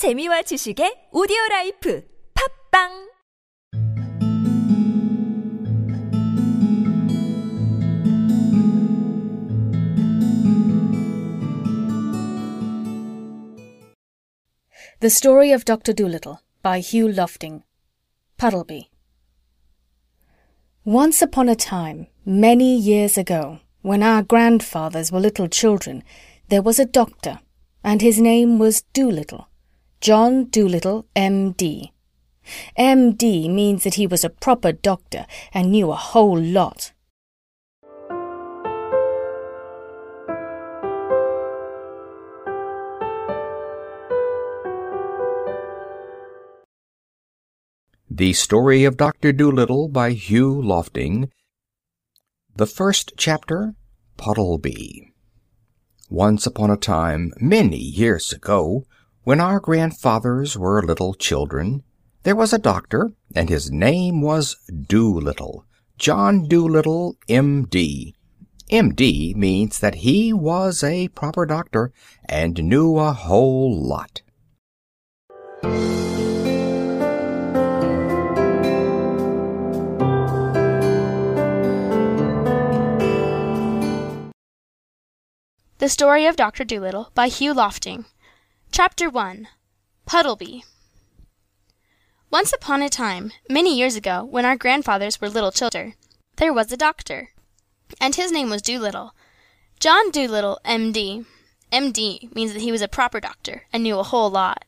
재미와 지식의 오디오 라이프 팝빵 The Story of Dr. Dolittle by Hugh Lofting. Puddleby. Once upon a time, many years ago, when our grandfathers were little children, there was a doctor, and his name was Dolittle. John Dolittle, M.D. M.D. means that he was a proper doctor and knew a whole lot. The Story of Dr. Dolittle by Hugh Lofting. The first chapter, Puddleby. Once upon a time, many years ago, when our grandfathers were little children, there was a doctor, and his name was Dolittle, John Dolittle, M.D. M.D. means that he was a proper doctor and knew a whole lot. The Story of Dr. Dolittle by Hugh Lofting. Chapter 1 Puddleby Once upon a time, many years ago, when our grandfathers were little children, there was a doctor, and his name was Dolittle John Dolittle, M.D. M.D. means that he was a proper doctor and knew a whole lot.